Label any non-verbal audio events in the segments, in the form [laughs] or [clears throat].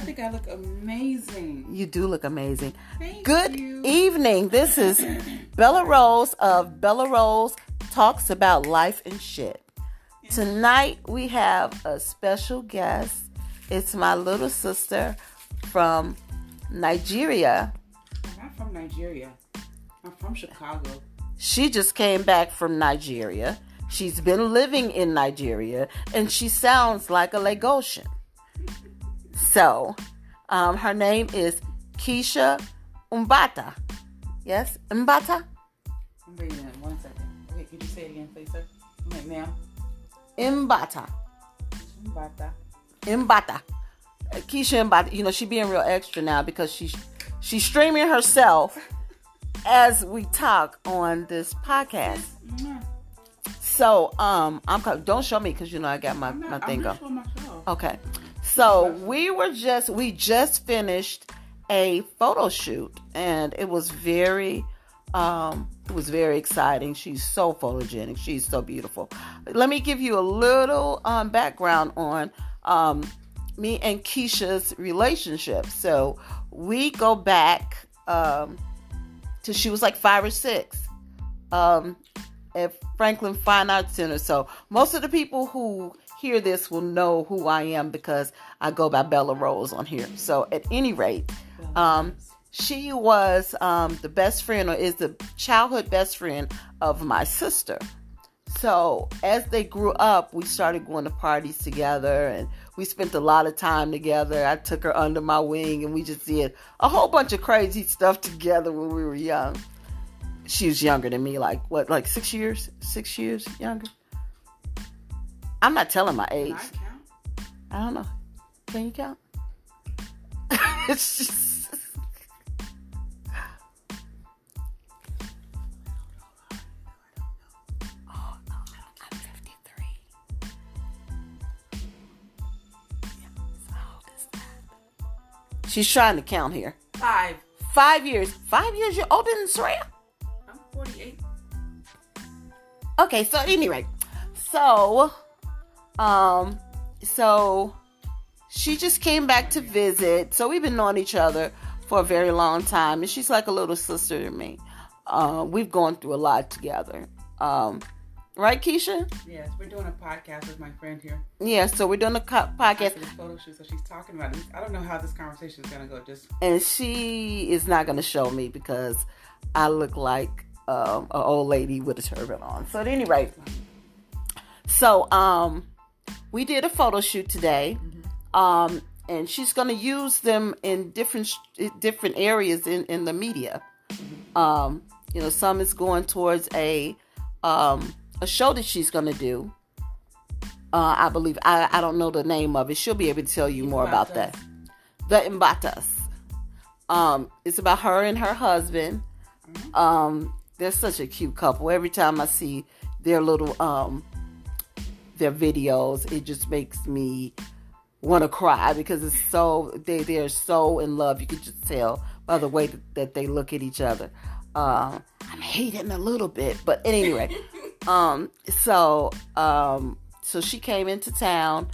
think I look amazing. You do look amazing. Thank Good you. evening. This is [laughs] Bella Rose of Bella Rose Talks About Life and Shit. Tonight we have a special guest. It's my little sister from Nigeria. I'm not from Nigeria. I'm from Chicago. She just came back from Nigeria. She's been living in Nigeria and she sounds like a Lagosian. So, um, her name is Keisha Umbata. Yes, Umbata? I'm bringing it one second. Okay, could you say it again, please, sir? Okay, ma'am. Mbata. Mbata. Mbata. Uh, Keisha Mbata. You know, she being real extra now because she's she's streaming herself as we talk on this podcast. Mm, So, um, I'm don't show me because you know I got my, I'm my thing not showing myself. Okay. So we were just we just finished a photo shoot and it was very um it was very exciting. She's so photogenic. She's so beautiful. Let me give you a little um background on um me and Keisha's relationship. So we go back um to she was like 5 or 6. Um at Franklin Fine Arts Center. So most of the people who hear this will know who I am because I go by Bella Rose on here. So at any rate, um, she was um, the best friend or is the childhood best friend of my sister. So as they grew up, we started going to parties together and we spent a lot of time together. I took her under my wing and we just did a whole bunch of crazy stuff together when we were young she was younger than me, like what, like six years, six years younger. I'm not telling my age. Can I count? I don't know. Can you count? it's just. Oh, no, I'm 53. So how that? She's trying to count here. Five. Five years. Five years you're older than Soraya? I'm 48. Okay, so anyway, so um so she just came back to visit. So we've been knowing each other for a very long time, and she's like a little sister to me. Uh, we've gone through a lot together. Um, right, Keisha? Yes, we're doing a podcast with my friend here. Yeah. So we're doing a co- podcast, the photo shoot, so she's talking about it. I don't know how this conversation is gonna go. Just and she is not going to show me because I look like um, an old lady with a turban on. So at any rate, so um, we did a photo shoot today, um, and she's going to use them in different different areas in in the media. Um, you know, some is going towards a um, a show that she's going to do. Uh, I believe I, I don't know the name of it. She'll be able to tell you more about that. The Imbatas. Um, it's about her and her husband. Um, they're such a cute couple. Every time I see their little um their videos, it just makes me want to cry because it's so they they're so in love. You can just tell by the way that they look at each other. Uh, I'm hating a little bit, but anyway, [laughs] um, so um, so she came into town.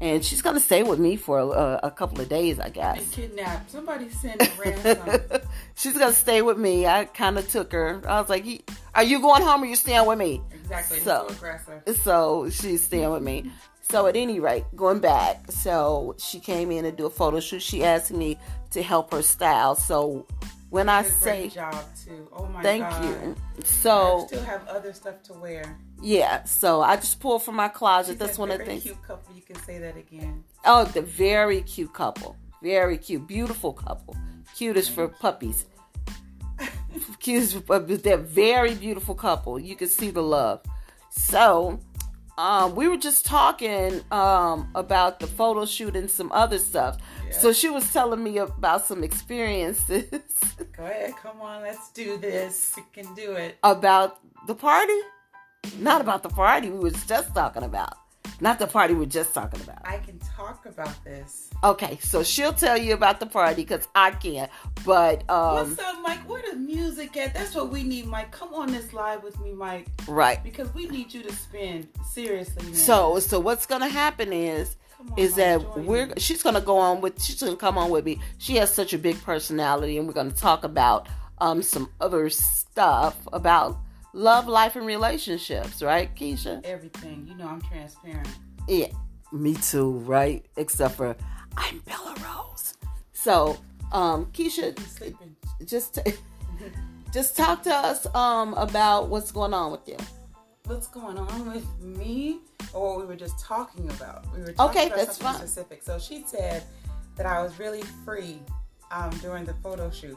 And she's gonna stay with me for a, a couple of days, I guess. and kidnapped. Somebody send a [laughs] ransom. She's gonna stay with me. I kind of took her. I was like, "Are you going home or you staying with me?" Exactly. So- So. So she's staying with me. So at any rate, going back, so she came in to do a photo shoot. She asked me to help her style. So when I say job too. Oh my thank god. you, I so still have other stuff to wear. yeah, so I just pulled from my closet. She That's one of the things. Cute couple. You can say that again. Oh, the very cute couple. Very cute. Beautiful couple. Cutest for puppies. Cutest for. They're very beautiful couple. You can see the love. So, um, we were just talking um, about the photo shoot and some other stuff. Yeah. So she was telling me about some experiences [laughs] Go ahead. Come on. Let's do this. You can do it. about the party. Not about the party we was just talking about. Not the party we're just talking about. I can talk about this. Okay, so she'll tell you about the party because I can't. But um, What's up, Mike? Where the music at? That's what we need, Mike. Come on this live with me, Mike, right, because we need you to spin Seriously, man. So so what's gonna happen is on, is that we're me. she's gonna go on with she's gonna come on with me. She has such a big personality, and we're gonna talk about um some other stuff about love, life, and relationships. Right, Keisha? everything. You know, I'm transparent. Yeah, me too. Right, except for I'm Bella Rose. So um, Keisha, just [laughs] just talk to us um about what's going on with you. What's going on with me, or what we were just talking about? We were talking Okay, about that's something fine. specific. So she said that I was really free um, during the photo shoot,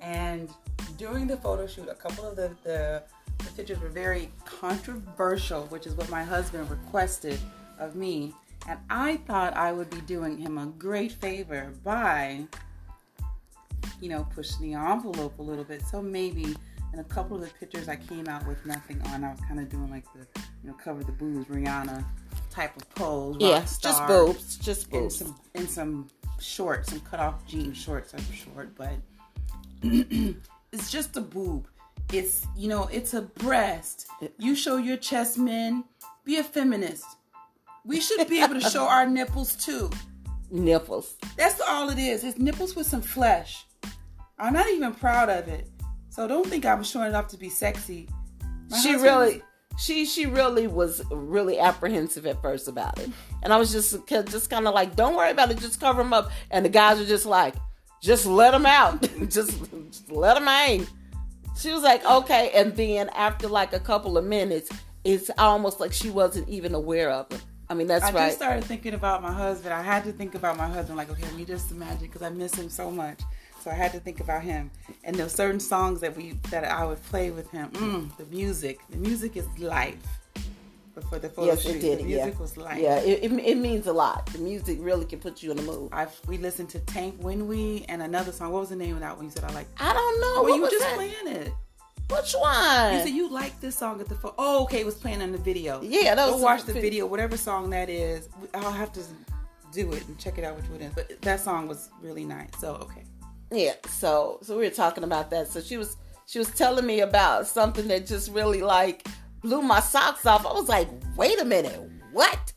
and during the photo shoot, a couple of the, the the pictures were very controversial, which is what my husband requested of me. And I thought I would be doing him a great favor by, you know, pushing the envelope a little bit. So maybe in a couple of the pictures I came out with nothing on. I was kind of doing like the, you know, cover the boobs, Rihanna type of pose. Yeah, just boobs, just in boobs. some in some shorts, some cut off jean shorts. I'm short, but [clears throat] it's just a boob. It's you know, it's a breast. You show your chest, men. Be a feminist. We should be able to show [laughs] our nipples too. Nipples. That's all it is. It's nipples with some flesh. I'm not even proud of it. So don't think I'm showing it off to be sexy. My she really she she really was really apprehensive at first about it and i was just just kind of like don't worry about it just cover them up and the guys were just like just let them out [laughs] just, just let them hang she was like okay and then after like a couple of minutes it's almost like she wasn't even aware of it i mean that's I right just started thinking about my husband. I had to think about my husband. Like, okay, let me just imagine because I miss him so much. So I had to think about him. And there were certain songs that we that I would play with him. Mm, the music, the music is life. For the photo yes shoot, it did the music yeah was yeah it, it, it means a lot the music really can put you in the mood I we listened to Tank When We and another song. What was the name of that one? You said I like. i don't know Oh, you were just that? playing it. which one You said you liked this song at the photo. Oh, okay, it was playing in the video. yeah that Go was watch the video, whatever song that is. I'll have to do it and check it out which one it is. But that song was really nice. So okay. Yeah, so so we were talking about that. So she was she was telling me about something that just really like blew my socks off. I was like, wait a minute, what?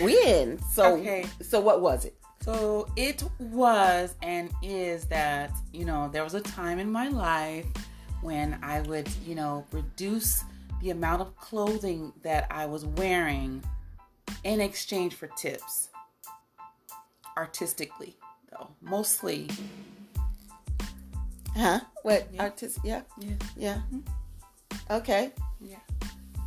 When? So Okay. so what was it? So it was and is that, you know, there was a time in my life when I would, you know, reduce the amount of clothing that I was wearing in exchange for tips. Artistically, though. Mostly. Huh? What Yeah. artist? Yeah, Yeah. yeah. Mm-hmm. Okay. Yeah.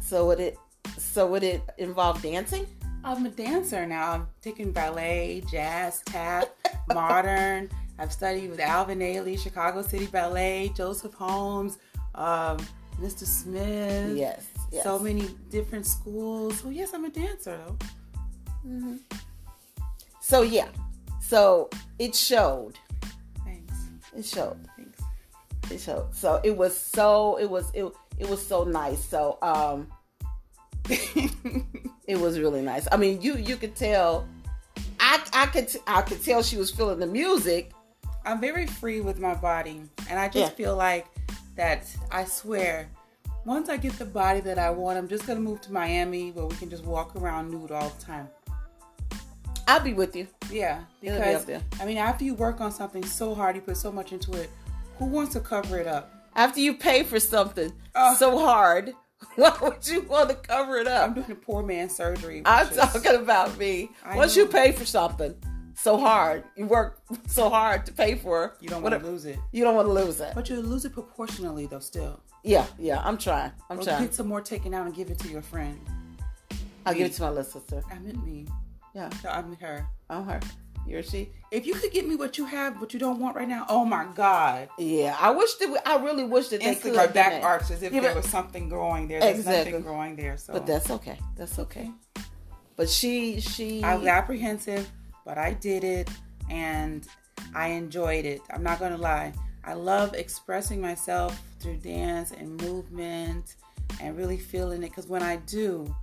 So would it so would it involve dancing? I'm a dancer now. I'm taking ballet, jazz, tap, [laughs] modern. I've studied with Alvin Ailey, Chicago City Ballet, Joseph Holmes, um, Mr. Smith. Yes. yes. So many different schools. So yes, I'm a dancer though. Mhm. So yeah. So it showed. Thanks. It showed. Thanks. It showed. So it was so it was it it was so nice. So um [laughs] it was really nice. I mean, you you could tell I I could I could tell she was feeling the music. I'm very free with my body, and I just Yeah. feel like that. I swear, once I get the body that I want, I'm just gonna move to Miami where we can just walk around nude all the time. I'll be with you. Yeah, be because there. I mean, after you work on something so hard, you put so much into it. Who wants to cover it up? After you pay for something Oh. so hard, [laughs] why would you want to cover it up? I'm doing a poor man surgery. I'm is- talking about me. I Once you pay for something so hard, you work [laughs] so hard to pay for. You don't want to lose it, You don't want to lose it. but you lose it proportionally though. Still, Yeah, yeah. I'm trying. I'm or trying. get some more taken out and give it to your friend. I'll give it to my little sister. I meant me. Yeah, So I'm her. I'm her. You're she. If you could get me what you have, but you don't want right now, oh my god! Yeah, I wish that we, I really wish that they could. Instantly back that. arched as if Yeah, there was something growing there. There's Exactly. nothing growing there. So But that's okay. That's okay. But she, she. I was apprehensive, but I did it and I enjoyed it. I'm not going to lie. I love expressing myself through dance and movement and really feeling it because when I do,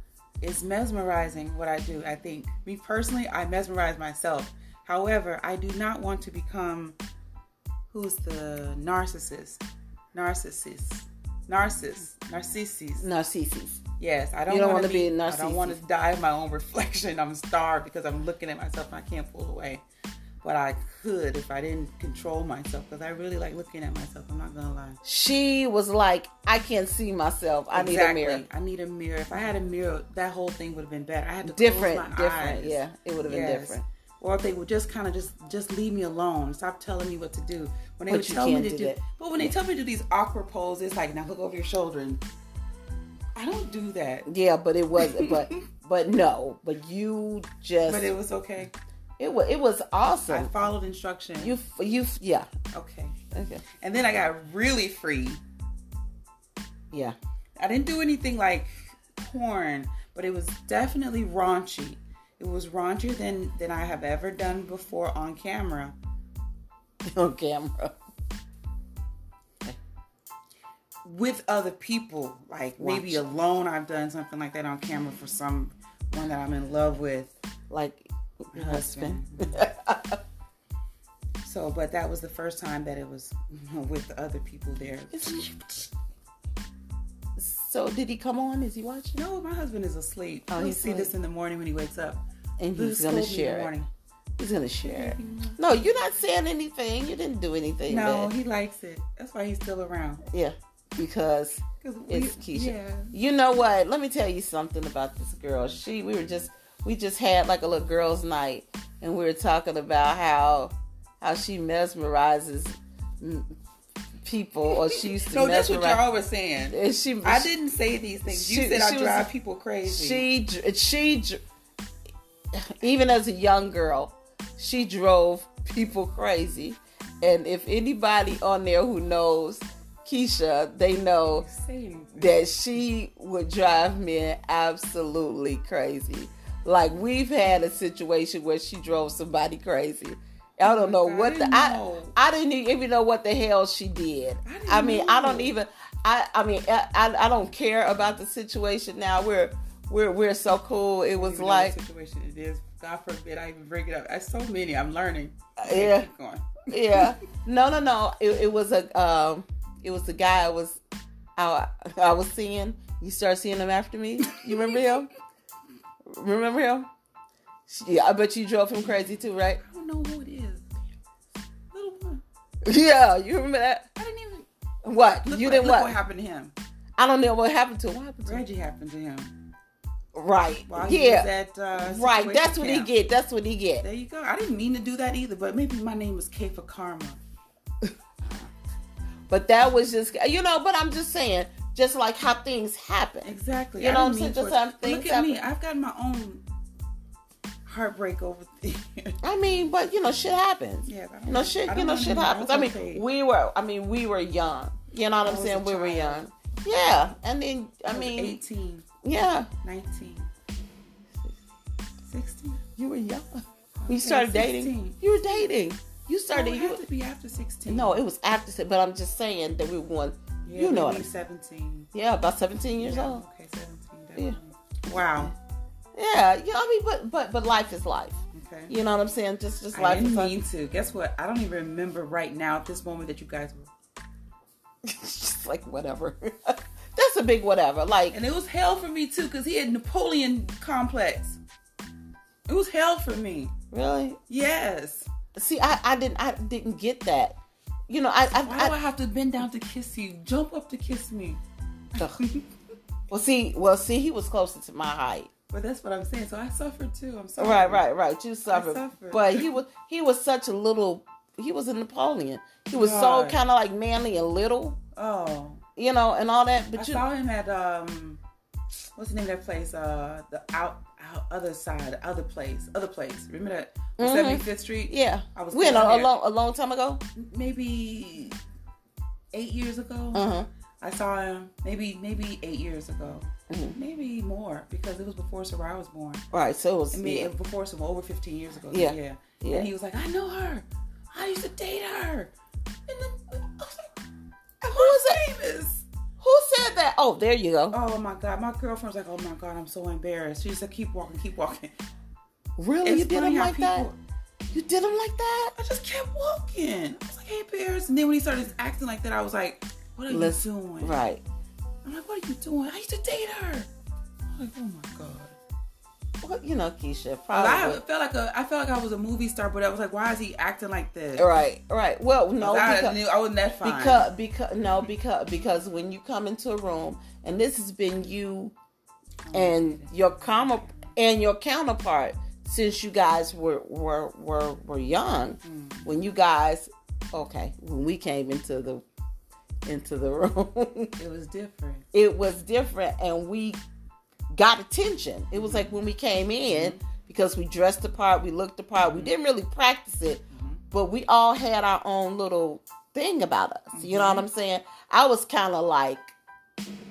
it's mesmerizing what I do. I think, me personally, I mesmerize myself. However, I do not want to become who's the narcissist? Narcissist. Narciss. Narcissus. Narcissus. Yes, I don't, You don't want to be be. I don't want to die of my own reflection. I'm starved because I'm looking at myself and I can't pull away. But I could if I didn't control myself because I really like looking at myself. I'm not gonna lie. She was like, I can't see myself. I need a mirror. I need a mirror. If I had a mirror, that whole thing would have been better. I had to Different, close my different. eyes. Yeah, it would have been Yes. different. Or if they would just kind of just just leave me alone, stop telling me what to do. When they But would tell me to do do, but when they tell me to do these awkward poses, like now look over your shoulder, and I don't do that. Yeah, but it was, [laughs] but but no, but you just But it was okay. it was it was awesome. I followed instruction. You you yeah okay? okay And then I got really free. yeah I didn't do anything like porn, but it was definitely raunchy. It was raunchier than than I have ever done before on camera. [laughs] on camera. with other people. Like maybe alone, I've done something like that on camera for someone that I'm in love with. Like your husband. [laughs] So, but that was the first time that it was [laughs] with other people there. So did he come on? Is he watching? No, my husband is asleep. Oh, He'll he's see asleep. this in the morning when he wakes up. And he's gonna scold me in the share it. He's gonna share it. Mm-hmm. No, you're not saying anything. You didn't do anything. No, bad. he likes it. That's why he's still around. yeah, because we- it's Keisha. Yeah. You know what? Let me tell you something about this girl. She, we were just, we just had like a little girls' night, and we were talking about how, how she mesmerizes people, or she used to No, that's what mesmerize. y'all were saying. and she, I didn't say these things. You She- said I she was- drive people crazy. She, she, even as a young girl, she drove people crazy. And if anybody on there who knows Keisha, they know that she would drive men absolutely crazy. Like we've had a situation where she drove somebody crazy. I don't know I what the I know. I didn't even know what the hell she did. I I, mean, I don't even I I mean I, I I don't care about the situation now. We're we're we're so cool. It was even know like situation it is. God forbid I even bring it up. That's so many. I'm learning. Yeah. Keep going. yeah. [laughs] No, no, no. It, it was a um it was the guy I was I, I was seeing. You start seeing him after me. You remember him? [laughs] Remember him? Yeah, I bet you drove him crazy too, right? I know who it is. Little one. Yeah, you remember that? I didn't even. What? Look you didn't look what? what happened to him. I don't know what happened to him. What happened to him? Reggie happened to him. Right. While yeah. was at uh, right. situation That's what he get. That's what he get. There you go. I didn't mean to do that either, but maybe my name was K for Karma. [laughs] But that was just you know. But I'm just saying, just like how things happen. Exactly. You I know didn't what I'm saying? Just how things Look at me. I've got my own heartbreak over [laughs] there. I mean, but you know, shit happens. Yeah, you know, shit. I You know, shit happens. I mean, we were. I mean, we were young. You know what I'm saying? We were young. Yeah, and then I I mean, 18, yeah, 19, 16. you were young. We started dating. You were dating. You No, started. it you, had to be after 16. no, it was after. But I'm just saying that we were going. Yeah, you know maybe it. 17. Yeah, about 17 years Yeah, old. Okay, 17. Definitely. Wow. Yeah, you know, I mean, but but but life is life. Okay. You know what I'm saying? Just just life. I didn't is life. mean to. Guess what? I don't even remember right now at this moment that you guys were. [laughs] Just like whatever. [laughs] That's a big whatever. Like And it was hell for me too, because he had Napoleon complex. It was hell for me. really. Yes. See, I, I didn't I didn't get that. You know, I I, Why do I I have to bend down to kiss you? Jump up to kiss me. [laughs] Well see well see he was closer to my height. But that's what I'm saying. So I suffered too. I'm sorry. Right, right, right. You suffered, suffered. but he was he was such a little. He was a Napoleon. He was so kind of like manly and little, Oh. you know, and all that. I But you, saw him at um what's the name of that place? Uh the out out other side, other place. Other place. Remember that Mhm. 75th Street? yeah, I was we a, down a long a long time ago. maybe eight years ago. Uh huh. I saw him maybe maybe eight years ago. Mhm. Maybe more because it was before Sarah was born. Right. So it was I mean, yeah. before some over 15 years ago. Yeah. yeah. Yeah. And he was like, I know her. I used to date her. And then I was like, Who is famous? Who said that? Oh, there you go. Oh my God. My girlfriend's like, oh my God, I'm so embarrassed. She said, keep walking, keep walking. really? It's you did him like that? You did him like that? I just kept walking. I was like, hey, Paris. And then when he started acting like that, I was like, what are Let's- you doing? Right. I'm like, what are you doing? I used to date her. I'm like, oh my god. Well, you know, Keisha, Probably. I felt like a, I felt like I was a movie star, but I was like, why is he acting like this? Right, right. Well, no, I because, knew I wasn't that fine. because because no because because when you come into a room and this has been you and your comma and your counterpart since you guys were were were, were young Mm. when you guys okay when we came into the into the [laughs] room it was different. it was different and we got attention it was like when we came in because we dressed the part we looked the part we didn't really practice it but we all had our own little thing about us you know what i'm saying i was kind of like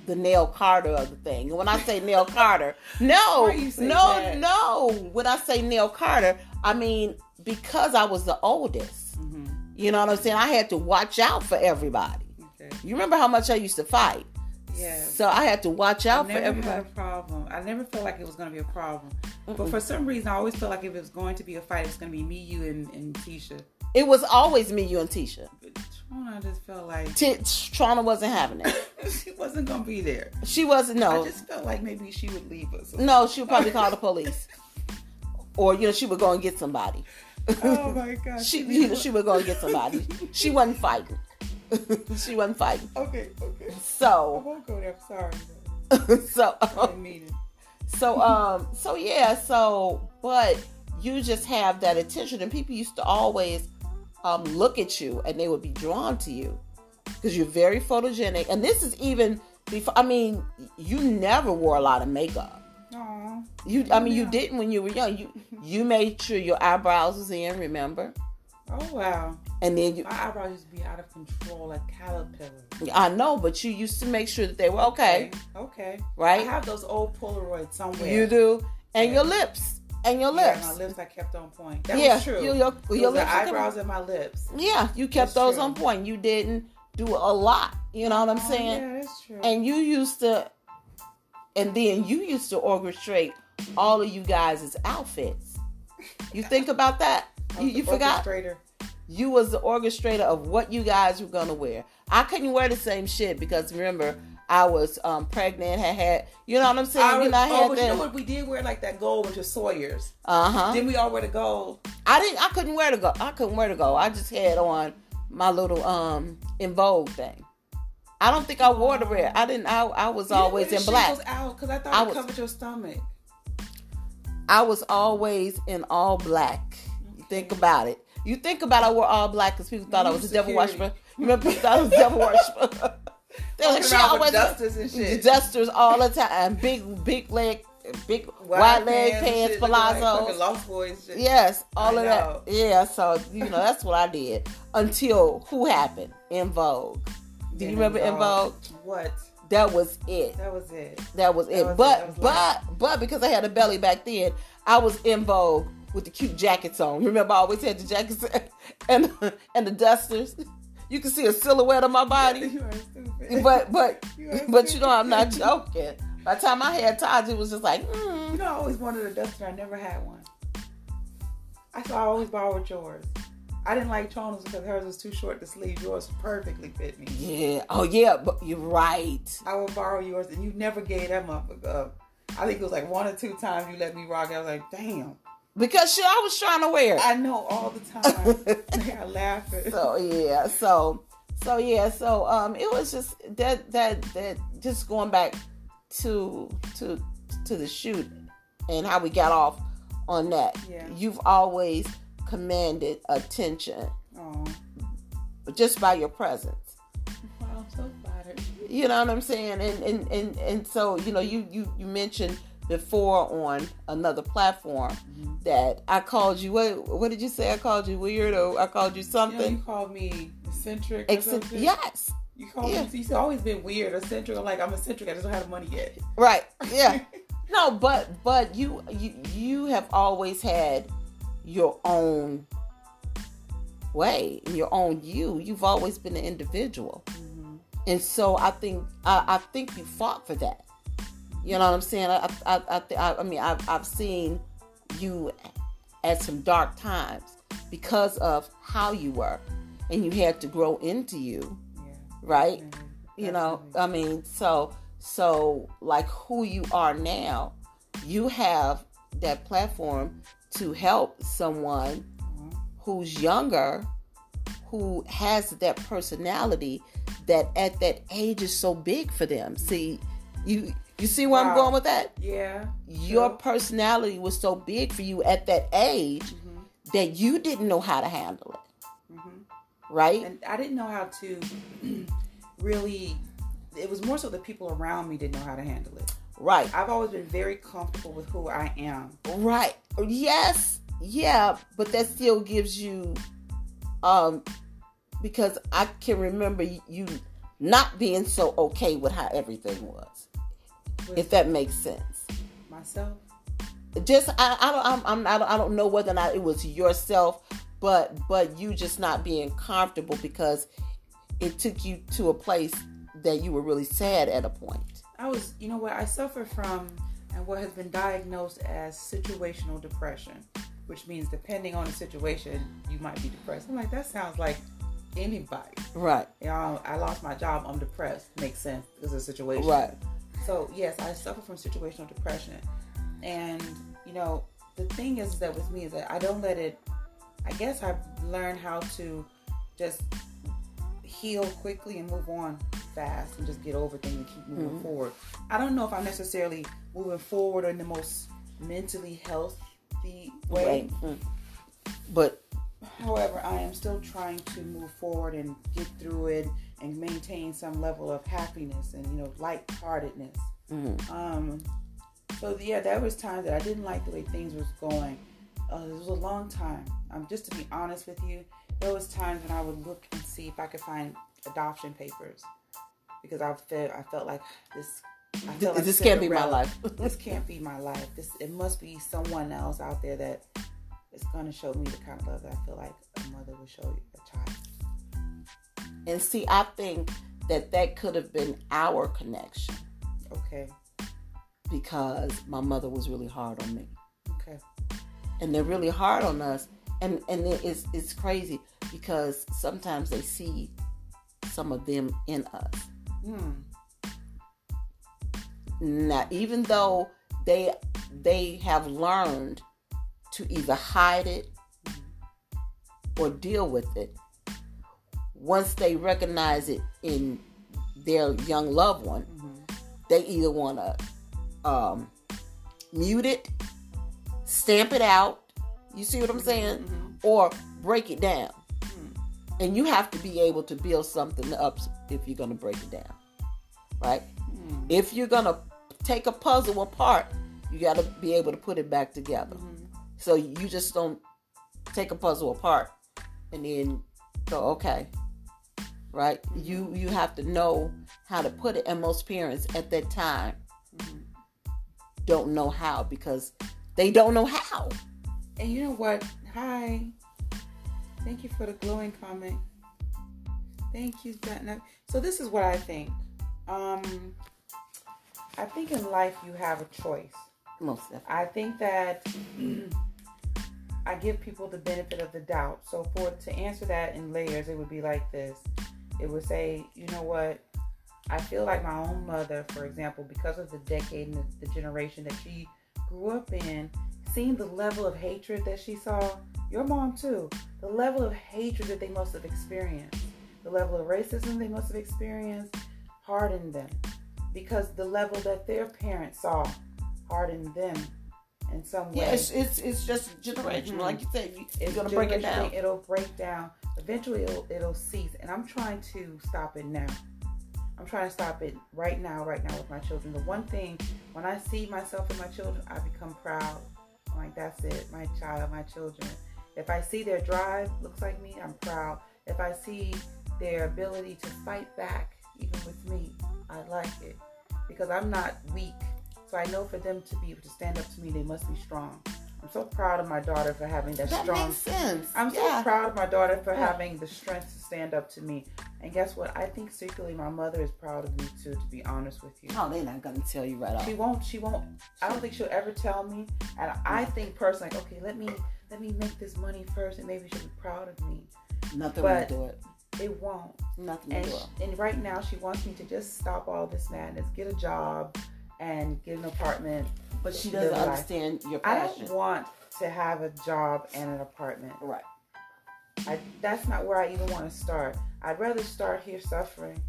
the Nell Carter of the thing. And when I say Nell Carter, [laughs] no, Why you say no, that? no. When I say Nell Carter, I mean because I was the oldest. Mm-hmm. You know what I'm saying? I had to watch out for everybody. Okay. You remember how much I used to fight? Yeah. So I had to watch out for everybody. had a problem. I never felt like it was going to be a problem. But for some reason, I always felt like if it was going to be a fight, it's going to be me, you, and, and Tisha. It was always me, you, and Tisha. But Trona just felt like T- Trona wasn't having it. [laughs] she wasn't going to be there. She wasn't. No, I just felt like maybe she would leave us. no. She would probably call the police, or you know, she would go and get somebody. Oh my God. [laughs] she She you know, she would go and get somebody. She wasn't fighting. She wasn't fighting. Okay, okay. So I won't go there. Sorry. [laughs] so I didn't mean it. so um so yeah so but you just have that attention and people used to always um look at you and they would be drawn to you because you're very photogenic and this is even before i mean you never wore a lot of makeup Aw. you i mean you didn't when you were young you [laughs] you made sure your eyebrows was in remember Oh, wow. And then you My eyebrows used to be out of control like caterpillars. i know but you used to make sure that they were okay Okay. right I have those old Polaroids somewhere. you do and Yeah. your lips and your Yeah, lips my lips I kept on point. That yeah was true. your, your, your was the lips eyebrows and my lips. Yeah, you kept That's those true. on point. You didn't do a lot. You know what I'm Oh, saying? yeah, that's true. And you used to, and then you used to orchestrate all of you guys' outfits. You think about that? You, you forgot? You was the orchestrator of what you guys were gonna wear. I couldn't wear the same shit because remember I was um, pregnant, had had, you know what I'm saying? I was, I oh, had but you know what? We did wear like that gold, which was Sawyer's. Uh huh. Then we all wear the gold. I didn't. I couldn't wear the gold. I couldn't wear the gold. I just had on my little um En Vogue thing. I don't think I wore the red. I didn't. I, I was You always in black. out because I thought I it was- covered your stomach. I was always in all black. You think about it. You think about I wore all black because people thought I was a devil worshiper. Remember people thought I was a devil worshiper. [laughs] they were like, she always dusters and shit. dusters all the time. Big big leg, big wide, leg pants, looking like palazzos. fucking Lost Boys shit. Yes, all I of know. that. Yeah, so you know that's what I did until who happened En Vogue. Do you remember En Vogue? What? That was it. That was it. That was it. was it. but That was but but because I had a belly back then, I was in Vogue with the cute jackets on. Remember, I always had the jackets [laughs] and and the dusters. You can see a silhouette of my body. [laughs] You are stupid. But but [laughs] You but you know I'm not joking. By the time I had Taj, it was just like, mm. You know, I always wanted a duster. I never had one. I so I always borrowed yours. I didn't like Chona's because hers was too short to sleeve. Yours perfectly fit me. yeah, oh yeah, but you're right. I would borrow yours, and you never gave that motherfucker up. I think it was like one or two times you let me rock. it. I was like, damn. Because shit, I was trying to wear it. I know all the time. I laugh at so yeah so so yeah so um it was just that that that just going back to to to the shoot and how we got off on that Yeah. you've always commanded attention Oh, just by your presence wow, so flattered. you know what i'm saying and and and, and so you know you you you mentioned before on another platform mm-hmm. that i called you what what did you say i called you weird or i called you You know, something you called me eccentric. Something. yes You called Yeah. me. You've always been weird, eccentric. Like, I'm eccentric. I just don't have the money yet. Right. Yeah. [laughs] no, but but you you you have always had your own way, your own you. You've always been an individual, mm-hmm. and so I think I, I think you fought for that. You know what I'm saying? I I I, I, I mean I've I've seen you at some dark times because of how you were, and you had to grow into you Yeah. right? definitely, you know i mean so So, like who you are now, you have that platform to help someone mm-hmm. who's younger, who has that personality that at that age is so big for them. See, you you see where I'm going with that? Yeah. Your True. personality was so big for you at that age Mm-hmm. that you didn't know how to handle it. Right? and I didn't know how to [clears throat] really. It was more so the people around me didn't know how to handle it. right. I've always been very comfortable with who I am. Right. Yes. Yeah, but that still gives you um because I can remember you not being so okay with how everything was. If that makes sense. myself, Just I, I don't I'm, I'm I don't I don't know whether or not it was yourself, but but you just not being comfortable because it took you to a place that you were really sad at a point. I was, you know what, I suffer from and what has been diagnosed as situational depression, which means depending on the situation, you might be depressed. I'm like, that sounds like anybody. Right. You know, I lost my job, I'm depressed. Makes sense because of the situation. Right. So yes, I suffer from situational depression, and you know the thing is that with me is that I don't let it. I guess I've learned how to just heal quickly and move on fast and just get over things and keep moving forward. I don't know if I'm necessarily moving forward in the most mentally healthy way. Right. Mm. But However, I am still trying to move forward and get through it and maintain some level of happiness and you know lightheartedness. mhm. Um, so yeah, there was times that I didn't like the way things was going. Uh, it was a long time. Um, just to be honest with you, there was times when I would look and see if I could find adoption papers because I felt I felt like this. I felt like this can't be my life. [laughs] this can't be my life. This it must be someone else out there that is going to show me the kind of love that I feel like a mother would show a child. And see, I think that that could have been our connection. Okay, because my mother was really hard on me, okay, and they're really hard on us. And and it's it's crazy because sometimes they see some of them in us. hmm, Now, even though they they have learned to either hide it or deal with it, once they recognize it in their young loved one, mm-hmm. they either want to um, mute it, stamp it out. You see what I'm saying? Mm-hmm. Mm-hmm. Or break it down. Mm. And you have to be able to build something up if you're going to break it down. Right? Mm. If you're going to take a puzzle apart, you got to be able to put it back together. So you just don't take a puzzle apart and then go, okay. Right? You you have to know how to put it and most parents at that time don't know how because they don't know how. And you know what? Hi. Thank you for the glowing comment. Thank you. So this is what I think. Um, I think in life you have a choice. Most definitely. I think that [clears throat] I give people the benefit of the doubt. So for to answer that in layers, it would be like this. It would say, you know what? I feel like my own mother, for example, because of the decade and the, the generation that she grew up in, seeing the level of hatred that she saw, your mom too, the level of hatred that they must have experienced, the level of racism they must have experienced, hardened them. Because the level that their parents saw hardened them in some way. Yeah, it's, it's it's just generational. Mhm. Like you said, you, It's gonna break it down. It'll break down. Eventually, it'll it'll cease. And I'm trying to stop it now. I'm trying to stop it right now, right now with my children. The one thing, when I see myself and my children, I become proud. I'm like, that's it, my child, my children. If I see their drive looks like me, I'm proud. If I see their ability to fight back, even with me, I like it because I'm not weak. So I know for them to be able to stand up to me, they must be strong. I'm so proud of my daughter for having that, That strong makes sense. I'm so proud of my daughter for Yeah. having the strength to stand up to me. And guess what? I think secretly my mother is proud of me too, to be honest with you. Oh, they're not gonna tell you right off. She won't she won't I don't think she'll ever tell me. And I think personally, like, okay, let me let me make this money first and maybe she'll be proud of me. Nothing but- will do it. It won't. Nothing And, to do. sh- and right now, she wants me to just stop all this madness, get a job, and get an apartment. But she doesn't life. understand your I passion. don't want to have a job and an apartment. right. I, that's not where I even want to start. I'd rather start here suffering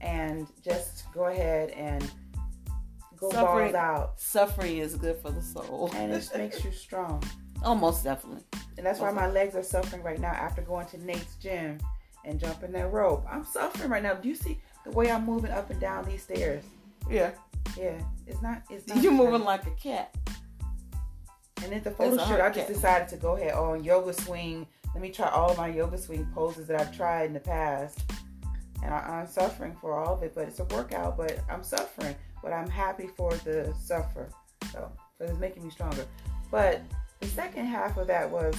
and just go ahead and go Suffering. balls out. Suffering is good for the soul. And it makes you strong. [laughs] oh, most definitely. And that's why my legs are suffering right now after going to Nate's gym and jumping that rope. I'm suffering right now. Do you see the way I'm moving up and down these stairs? Yeah. Yeah, it's not. It's not. You're moving like a cat. And at the photo shoot, I just cat. decided to go ahead on yoga swing. Let me try all my yoga swing poses that I've tried in the past. And I, I'm suffering for all of it, but it's a workout. But I'm suffering, but I'm happy for the suffer. So, because it's making me stronger. But the second half of that was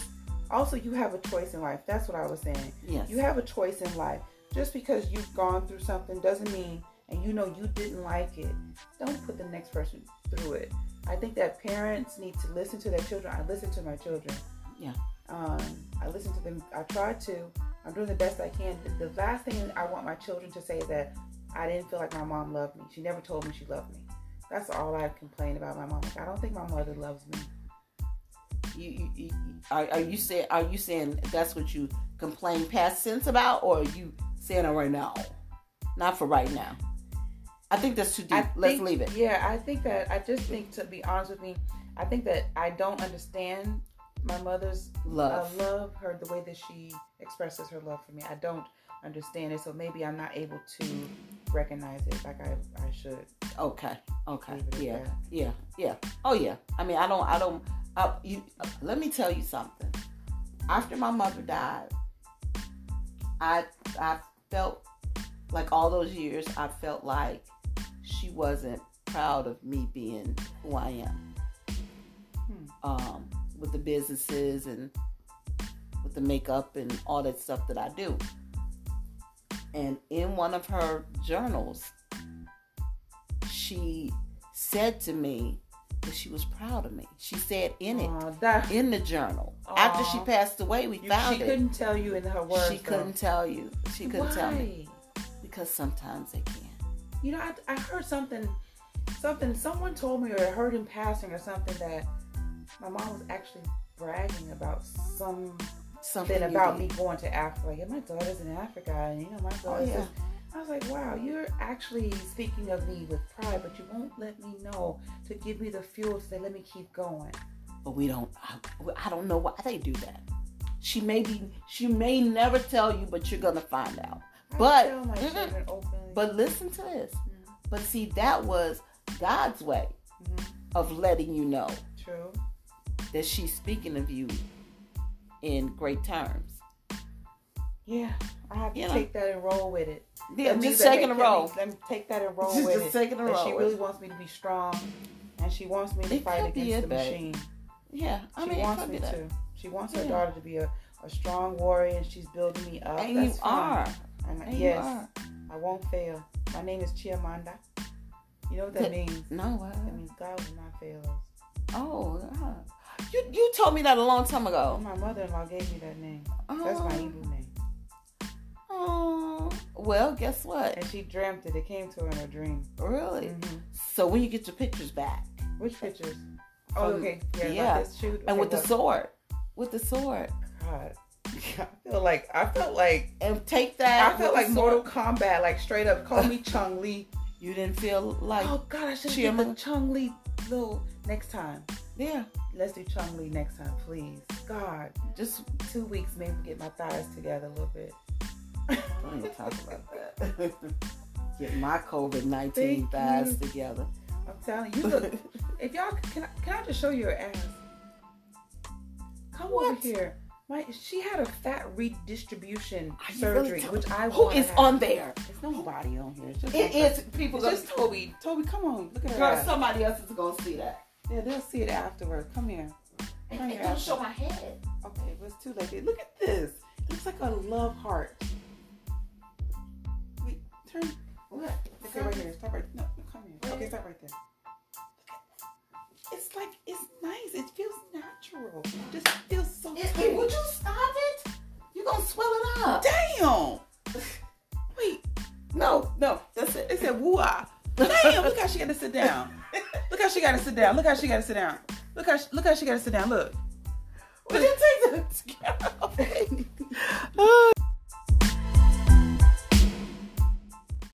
also you have a choice in life. That's what I was saying. Yes. You have a choice in life. Just because you've gone through something doesn't mean, and you know you didn't like it, don't put the next person through it. I think that parents need to listen to their children. I listen to my children. Yeah. Um, I listen to them. I try to. I'm doing the best I can. The, last thing I want my children to say is that I didn't feel like my mom loved me. She never told me she loved me. That's all I complain about my mom. Like, I don't think my mother loves me. You, you, you are, are you saying are you saying that's what you complain past tense about, or are you saying it right now? Not for right now. I think that's too deep. I Let's leave it. Yeah, I think that I just think to be honest with me, I think that I don't understand my mother's Love. uh, love, her the way that she expresses her love for me. I don't understand it, so maybe I'm not able to recognize it like I, I should. Okay. Okay. Leave it at Yeah. Yeah. Yeah. Oh yeah. I mean, I don't. I don't. I, you. Let me tell you something. After my mother died, I I felt like all those years I felt like she wasn't proud of me being who I am. Hmm. Um, with the businesses and with the makeup and all that stuff that I do. And in one of her journals, she said to me that she was proud of me. She said in it, that, in the journal. After she passed away, we you, found she it. couldn't tell you in her words. she though. couldn't tell you. She couldn't tell me because sometimes they can. You know, I, I heard something, something someone told me, or I heard in passing, or something that my mom was actually bragging about some Something about me going to Africa. Like, yeah, my daughter's in Africa, and you know, my oh, daughter's. Oh yeah. I was like, wow, you're actually speaking of me with pride, but you won't let me know to give me the fuel to say, let me keep going. but we don't I, I don't know why they do that she may be she may never tell you but you're gonna find out But- but listen to this Mm. but see that was god's way Mhm. of letting you know true. that she's speaking of you in great terms Yeah, I have to You know. take that and roll with it. yeah That just taking a roll Let me take that and roll Just- with just it. taking a roll She really wants me to be strong, and she wants me to It fight against the machine. yeah i she mean wants me to. She wants her Yeah. daughter to be a, a strong warrior, and she's building me up. and That's you fine. are And and yes, I won't fail. My name is Chiamanda. You know what that Good. means? no uh, That means God will not fail us. oh you you told me that a long time Oh, ago my mother-in-law gave me that name. oh, That's my Hebrew name. oh well guess what And she dreamt it. It came to her in a dream. really Mhm. so when you get your pictures back Which pictures? Oh, okay. Yeah, yeah. Like and Okay, with the sword with the sword God. I feel like I felt like and take that I felt like Mortal. Kombat, like straight up. Call me Chun-Li. you didn't feel like Oh God, I should get the Chun-Li little next time. yeah Let's do Chun-Li next time, please. God, just two weeks, maybe get my thighs together a little bit. don't even talk about that [laughs] get my covid-19 Thank thighs you. together I'm telling you, look. if y'all can, I, can I just show you her ass? Come over here. My she had a fat redistribution you really surgery, which I who wanna have. on there There's nobody on here. It's just it is people It's just Toby. Toby, come on, look at her. girl somebody else is gonna see that Yeah, they'll see it afterwards. Come here. Turn and your don't show my head Okay, but it's too late. Look at this. It looks like a love heart. Wait, turn. what Okay, right here. Stop right. No, no, come here. Okay, stop right there it's like it's nice. It feels natural. Just feels so. It, it, would you stop it? You're gonna swell it up. Damn. [laughs] Wait. No, no. That's it. It said woo Damn. Look how she got to [laughs] sit down. Look how she got to sit down. Look how she got to sit down. Look how she, look how she got to sit down. Look. Would you take the? [laughs] Oh,